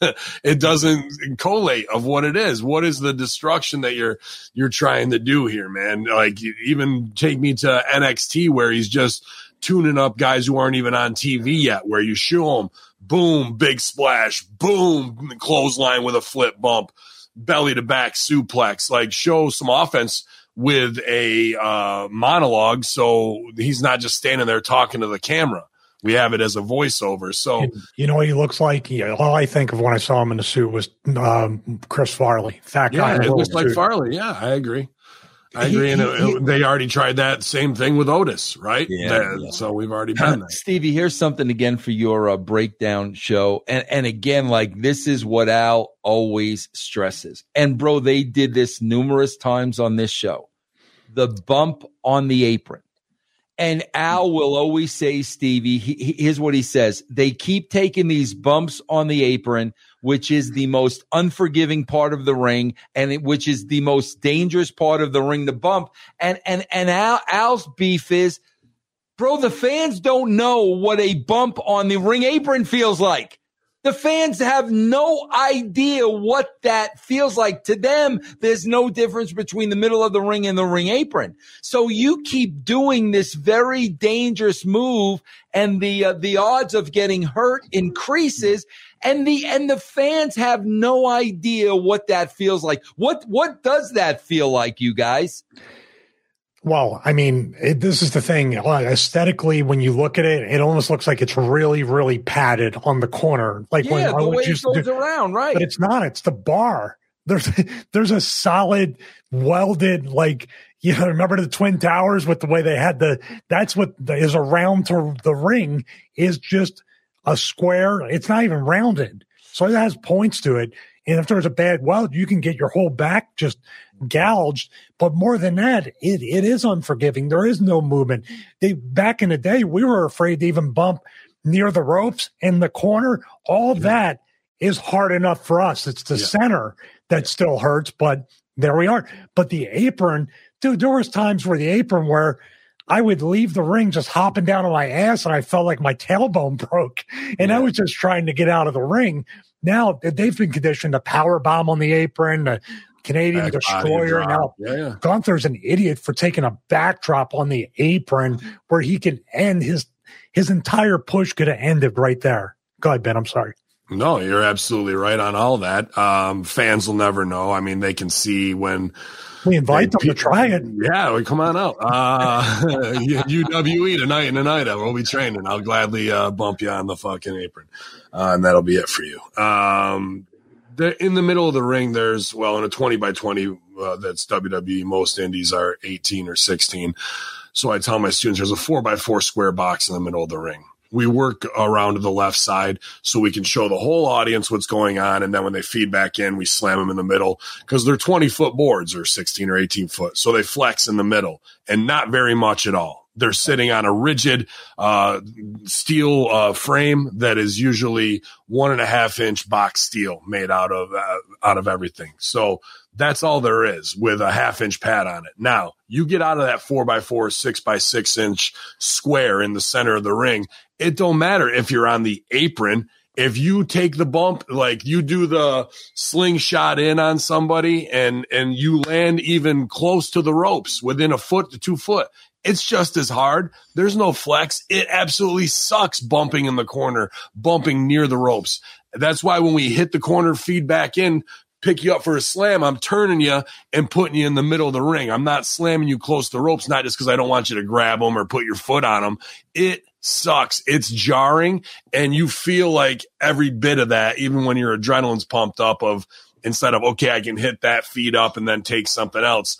it doesn't collate of what it is. What is the destruction that you're you're trying to do here, man? Like even take me to NXT where he's just tuning up guys who aren't even on TV yet. Where you show them, boom, big splash, boom, clothesline with a flip bump, belly to back suplex. Like show some offense with a uh, monologue, so he's not just standing there talking to the camera. We have it as a voiceover. So You know what he looks like? Yeah, all I think of when I saw him in the suit was um, Chris Farley, fat guy. Yeah, it looks like suit. Farley. Yeah, I agree. I He- agree. and he- it- it- they already tried that same thing with Otis, right? Yeah, That- yeah. So we've already been there. Stevie, here's something again for your uh, breakdown show. And and again, like this is what Al always stresses. And bro, they did this numerous times on this show. The bump on the apron. And Al will always say, Stevie, he, he- here's what he says. They keep taking these bumps on the apron, which is the most unforgiving part of the ring and it, which is the most dangerous part of the ring, the bump. And, and, and Al, Al's beef is, bro, the fans don't know what a bump on the ring apron feels like. The fans have no idea what that feels like. To them, there's no difference between the middle of the ring and the ring apron. So you keep doing this very dangerous move and the uh, the odds of getting hurt increases and the and the fans have no idea what that feels like. What what does that feel like, you guys? Well, I mean, it, this is the thing. Aesthetically, when you look at it, it almost looks like it's really, really padded on the corner. Like when Yeah, I the way it goes do- around, right? but it's not. It's the bar. There's there's a solid welded like you know remember the twin towers with the way they had the that's what the, is around to the ring is just a square. It's not even rounded, so it has points to it. And if there's a bad weld, you can get your whole back just gouged. But more than that, it, it is unforgiving. There is no movement. Mm-hmm. They back in the day, we were afraid to even bump near the ropes in the corner. All that is hard enough for us. It's the center that still hurts, but there we are. But the apron, dude, there was times where the apron where I would leave the ring just hopping down on my ass and I felt like my tailbone broke. And I was just trying to get out of the ring. Now they've been conditioned to power bomb on the apron, the Canadian destroyer. Now Yeah, yeah. Gunther's an idiot for taking a backdrop on the apron where he could end his his entire push could have ended right there. Go ahead, Ben. I'm sorry. No, you're absolutely right on all that. Um, fans will never know. I mean, they can see when We invite them to try it. Yeah, well, come on out. Uh, UWE tonight and tonight. We'll be training. I'll gladly uh, bump you on the fucking apron, uh, and that'll be it for you. Um, the, in the middle of the ring, there's well, in a 20 by 20, uh, that's WWE. Most indies are 18 or 16. So I tell my students there's a four by four square box in the middle of the ring. We work around to the left side so we can show the whole audience what's going on. And then when they feed back in, we slam them in the middle because they're 20 foot boards or 16 or 18 foot. So they flex in the middle and not very much at all. They're sitting on a rigid uh, steel uh, frame that is usually one and a half inch box steel made out of uh, out of everything. So that's all there is with a half inch pad on it. Now you get out of that four by four, six by six inch square in the center of the ring. It don't matter if you're on the apron if you take the bump, like you do the slingshot in on somebody and, and you land even close to the ropes within a foot to two foot, it's just as hard. There's no flex. It absolutely sucks bumping in the corner, bumping near the ropes. That's why when we hit the corner, feed back in, pick you up for a slam, I'm turning you and putting you in the middle of the ring. I'm not slamming you close to the ropes, not just because I don't want you to grab them or put your foot on them. It sucks. It's jarring and you feel like every bit of that, even when your adrenaline's pumped up of instead of, okay, I can hit that feed up and then take something else.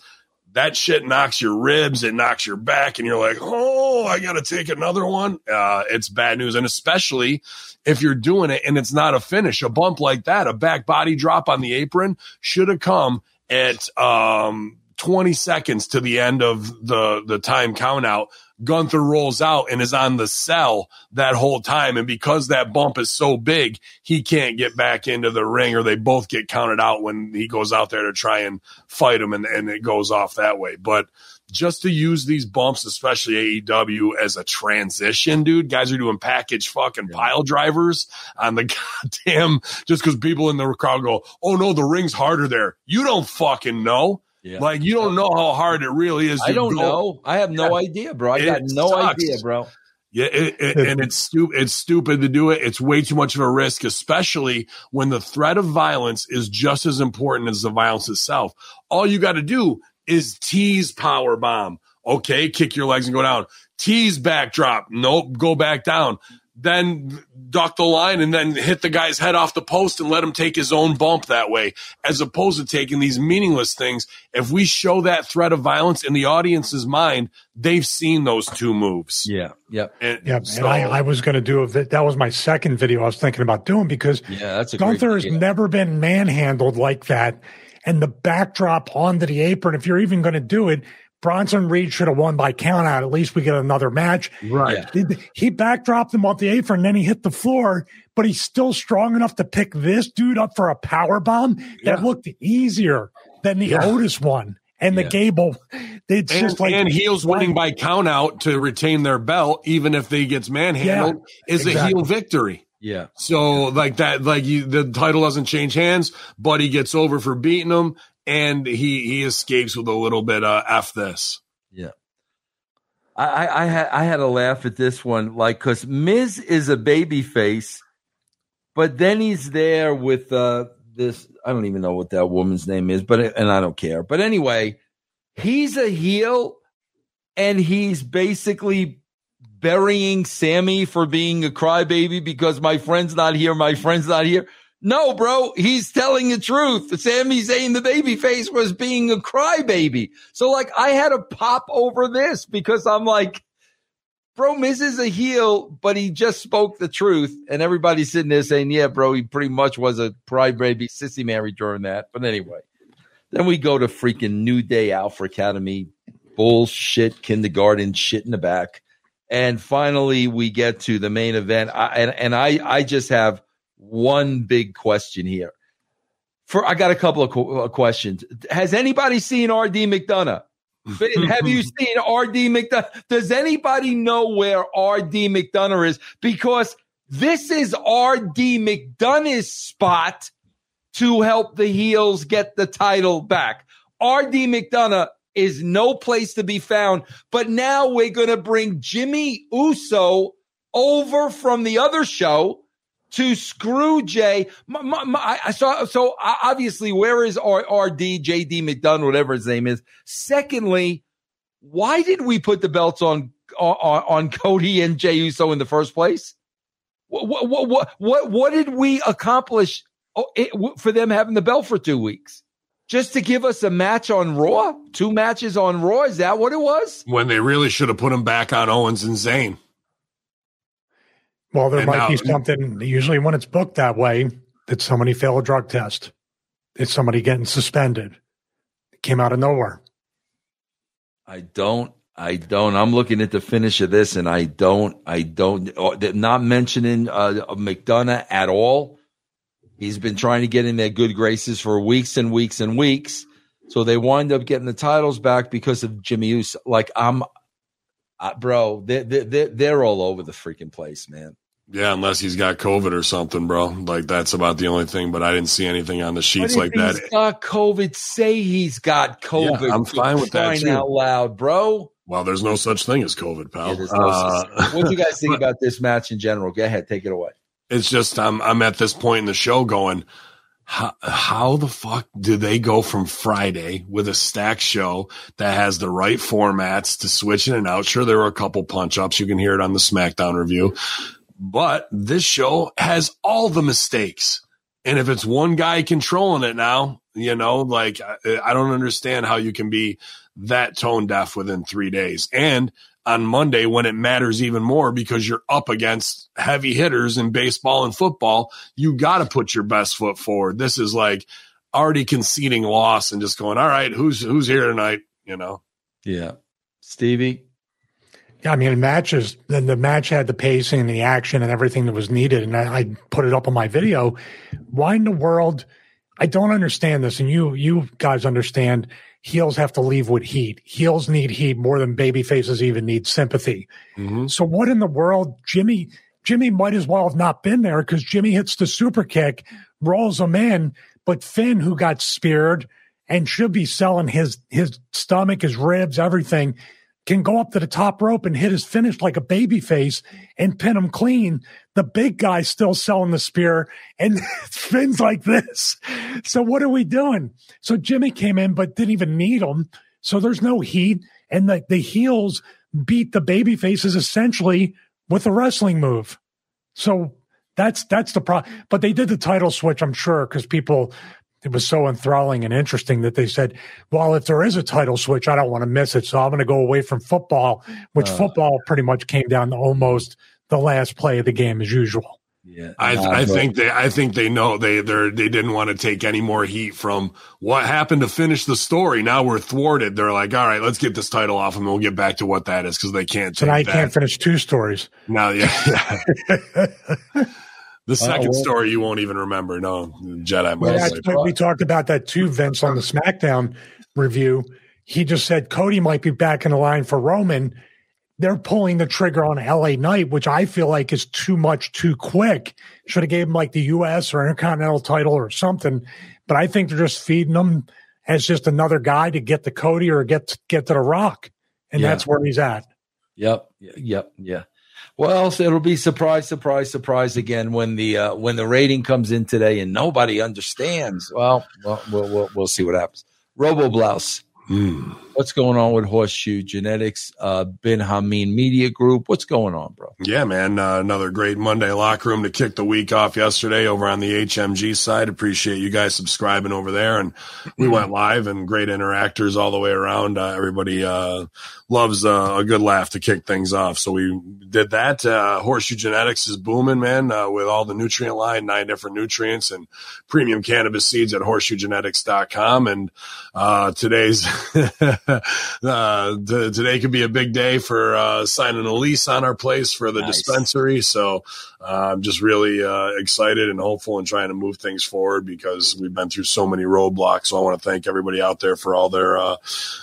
That shit knocks your ribs, it knocks your back, and you're like, oh, I got to take another one. Uh, it's bad news. And especially if you're doing it and it's not a finish, a bump like that, a back body drop on the apron should have come at um, 20 seconds to the end of the, the time count out Gunther rolls out and is on the cell that whole time. And because that bump is so big, he can't get back into the ring or they both get counted out when he goes out there to try and fight him and, and it goes off that way. But just to use these bumps, especially AEW as a transition, dude, guys are doing package fucking pile drivers on the goddamn, just because people in the crowd go, Oh no, the ring's harder there. You don't fucking know. Yeah. Like you don't know how hard it really is. I don't go. know. I have no yeah. idea, bro. I it got no sucks. idea, bro. Yeah, it, it, and it's stupid. It's stupid to do it. It's way too much of a risk, especially when the threat of violence is just as important as the violence itself. All you got to do is tease power bomb. Okay, kick your legs and go down. Tease backdrop. Nope, go back down then duck the line and then hit the guy's head off the post and let him take his own bump that way, as opposed to taking these meaningless things. If we show that threat of violence in the audience's mind, they've seen those two moves. Yeah. Yep. And, yep. So, and I, I was going to do a, that was my second video I was thinking about doing because yeah, that's a Gunther has never been manhandled like that. And the backdrop onto the apron, if you're even going to do it, Bronson Reed should have won by count out. At least we get another match. Right. He, he backdropped him off the apron, and then he hit the floor, but he's still strong enough to pick this dude up for a power bomb that yeah. looked easier than the yeah. Otis one. And the yeah. Gable, it's and, just like and heels winning by count out to retain their belt, even if they gets manhandled, is exactly. a heel victory. Yeah. So like that, like you, the title doesn't change hands, but he gets over for beating him, and he he escapes with a little bit of f this. Yeah. I, I had I had a laugh at this one, like because Miz is a baby face, but then he's there with uh, this. I don't even know what that woman's name is, but and I don't care. But anyway, he's a heel, and he's basically burying Sami for being a crybaby because my friend's not here. My friend's not here. No, bro, he's telling the truth. Sami Zayn, the baby face, was being a crybaby. So, like, I had to pop over this because I'm like, bro, Miz is a heel, but he just spoke the truth. And everybody's sitting there saying, yeah, bro, he pretty much was a crybaby sissy Mary during that. But anyway, then we go to freaking New Day Alpha Academy, bullshit kindergarten shit in the back. And finally, we get to the main event. I, and, and I, I just have one big question here. For I got a couple of qu- uh, questions. Has anybody seen RD McDonagh? Have you seen RD McDonagh? Does anybody know where RD McDonagh is? Because this is RD McDonagh's spot to help the heels get the title back. RD McDonagh is no place to be found. But now we're going to bring Jimmy Uso over from the other show to screw Jey. My, my, my, I saw, so obviously, where is R, RD, JD McDonagh, whatever his name is? Secondly, why did we put the belts on, on, on Cody and Jey Uso in the first place? What, what, what, what, what did we accomplish oh, for them having the belt for two weeks? Just to give us a match on Raw? Two matches on Raw? Is that what it was? When they really should have put them back on Owens and Zayn. Well, there and might now, be something. Usually, when it's booked that way, that somebody failed a drug test. It's somebody getting suspended. It came out of nowhere. I don't. I don't. I'm looking at the finish of this, and I don't. I don't. oh, Not mentioning uh, McDonagh at all. He's been trying to get in their good graces for weeks and weeks and weeks. So they wind up getting the titles back because of Jimmy Uso. Like I'm, uh, bro, they're, they're they're all over the freaking place, man. Yeah, unless he's got COVID or something, bro. Like that's about the only thing. But I didn't see anything on the sheets like that. He's got COVID. Say he's got COVID. Yeah, I'm fine with that, too. out loud, bro. Well, there's no such thing as COVID, pal. Yeah, no Uh, what do you guys think about this match in general? Go ahead, take it away. it's just I'm I'm at this point in the show going, how, how the fuck do they go from Friday with a stack show that has the right formats to switch in and out? Sure, there were a couple punch ups. You can hear it on the SmackDown review, but this show has all the mistakes. And if it's one guy controlling it now, you know, like I, don't understand how you can be that tone deaf within three days. And on Monday, when it matters even more because you're up against heavy hitters in baseball and football, you got to put your best foot forward. This is like already conceding loss and just going, all right, who's who's here tonight? You know, Yeah, Stevie. Yeah, I mean, it matches. Then the match had the pacing and the action and everything that was needed, and I, I put it up on my video. Why in the world? I don't understand this, and you you guys understand. Heels have to leave with heat. Heels need heat more than baby faces even need sympathy. Mm-hmm. So what in the world, Jimmy? Jimmy might as well have not been there because Jimmy hits the super kick, rolls him in, but Finn, who got speared and should be selling his his stomach, his ribs, everything, can go up to the top rope and hit his finish like a baby face and pin him clean. The big guy's still selling the spear and Finn's like this. So what are we doing? So Jimmy came in but didn't even need him. So there's no heat. And the, the heels beat the baby faces essentially with a wrestling move. So that's that's the problem. But they did the title switch, I'm sure, because people it was so enthralling and interesting that they said, "Well, if there is a title switch, I don't want to miss it, so I'm going to go away from football." Which Uh. football pretty much came down to almost the last play of the game as usual. Yeah, I, Nah, I think they I think they know they they they didn't want to take any more heat from what happened to finish the story. Now we're thwarted. They're like, all right, let's get this title off, and we'll get back to what that is because they can't So take now you that. can't finish two stories. Now, yeah. the uh, second well- story you won't even remember. No, Jedi. Well, that's what we talked about that too, Vince, on the SmackDown review. He just said Cody might be back in the line for Roman. They're pulling the trigger on LA Knight, which I feel like is too much too quick. Should have gave him like the US or Intercontinental title or something. But I think they're just feeding him as just another guy to get to Cody or get get to the Rock, and Yeah. that's where he's at. Yep, yep, yeah. Well, so it'll be surprise, surprise, surprise again when the uh, when the rating comes in today and nobody understands. Well, well, we'll we'll, see what happens. Robo Blouse, Hmm. What's going on with Horseshoe Genetics? Uh, Bin Hamin Media Group, what's going on, bro? Yeah, man. Uh, another great Monday locker room to kick the week off yesterday over on the HMG side. Appreciate you guys subscribing over there. And we went live and great interactors all the way around. Uh, everybody uh, loves uh, a good laugh to kick things off. So we did that. Uh, Horseshoe Genetics is booming, man, uh, with all the nutrient line, nine different nutrients and premium cannabis seeds at horseshoegenetics.com. And uh, today's uh, t- today could be a big day for uh, signing a lease on our place for the Nice. dispensary. So uh, I'm just really uh, excited and hopeful and trying to move things forward because we've been through so many roadblocks. So I want to thank everybody out there for all their uh,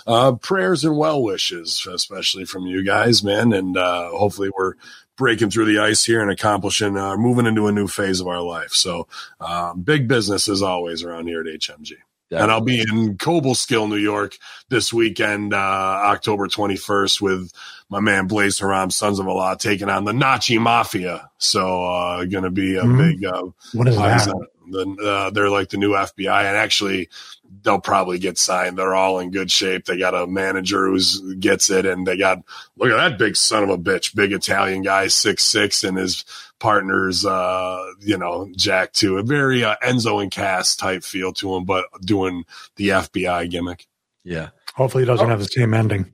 uh, prayers and well wishes, especially from you guys, man. And uh, hopefully we're breaking through the ice here and accomplishing, uh, moving into a new phase of our life. So uh, big business as always around here at HMG. And I'll be in Cobleskill, New York this weekend, uh, October 21st with my man Blaze Haram, Sons of Allah, taking on the Nachi Mafia. So, uh, going to be a Mhm. big, uh, What is that? the, uh, they're like the new FBI and actually they'll probably get signed. They're all in good shape. They got a manager who gets it and they got, look at that big son of a bitch, big Italian guy, six, six and his partners, uh, you know, Jack too, a very, uh, Enzo and Cass type feel to him, but doing the FBI gimmick. Yeah. Hopefully, he doesn't have the same ending.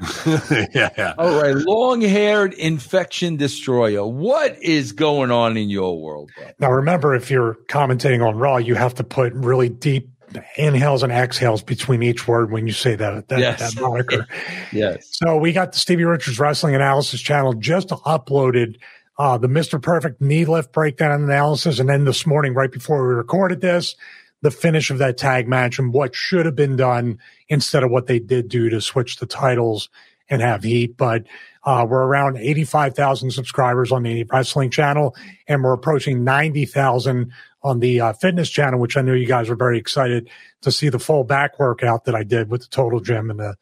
yeah. Yeah. All right, long haired infection destroyer. What is going on in your world, bro? Now, remember, if you're commentating on Raw, you have to put really deep inhales and exhales between each word when you say that that, Yes. that moniker. Yes. So we got the Stevie Richards Wrestling Analysis channel just uploaded uh, the Mr. Perfect knee lift breakdown analysis. And then this morning, right before we recorded this, the finish of that tag match and what should have been done instead of what they did do to switch the titles and have heat. But uh, we're around 85,000 subscribers on the wrestling channel and we're approaching 90,000 on the uh, fitness channel, which I know you guys are very excited to see the full back workout that I did with the total gym and the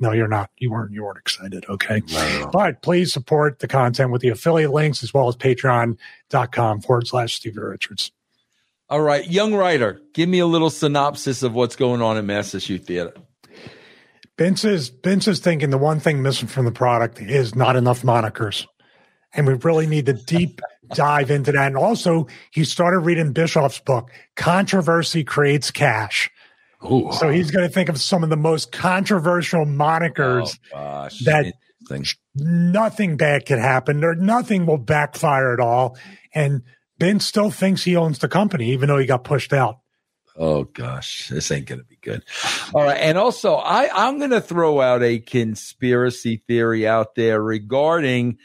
no, you're not. You weren't. You weren't excited. Okay. But please support the content with the affiliate links as well as patreon.com forward slash Stevie Richards. All right, young writer, give me a little synopsis of what's going on in Master Shoot Theater. Vince is, Vince is thinking the one thing missing from the product is not enough monikers. And we really need to deep dive into that. And also, he started reading Bischoff's book, Controversy Creates Cash. Ooh. So he's going to think of some of the most controversial monikers Oh, gosh. that nothing bad could happen or nothing will backfire at all. And Ben still thinks he owns the company, even though he got pushed out. Oh gosh, this ain't gonna be good. All right, and also I I'm gonna throw out a conspiracy theory out there regarding,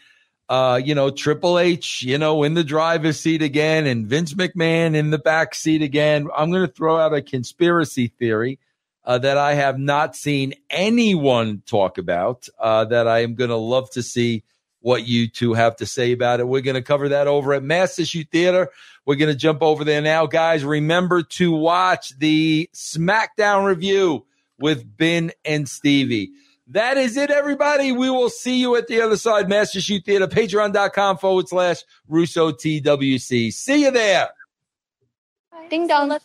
uh, you know, Triple H, you know, in the driver's seat again, and Vince McMahon in the back seat again. I'm gonna throw out a conspiracy theory. Uh, that I have not seen anyone talk about, uh, that I am going to love to see what you two have to say about it. We're going to cover that over at Master Shoot Theater. We're going to jump over there now, guys. Remember to watch the SmackDown review with Ben and Stevie. That is it, everybody. We will see you at the other side. Master Shoot Theater, patreon.com forward slash Russo TWC. See you there. Ding dong.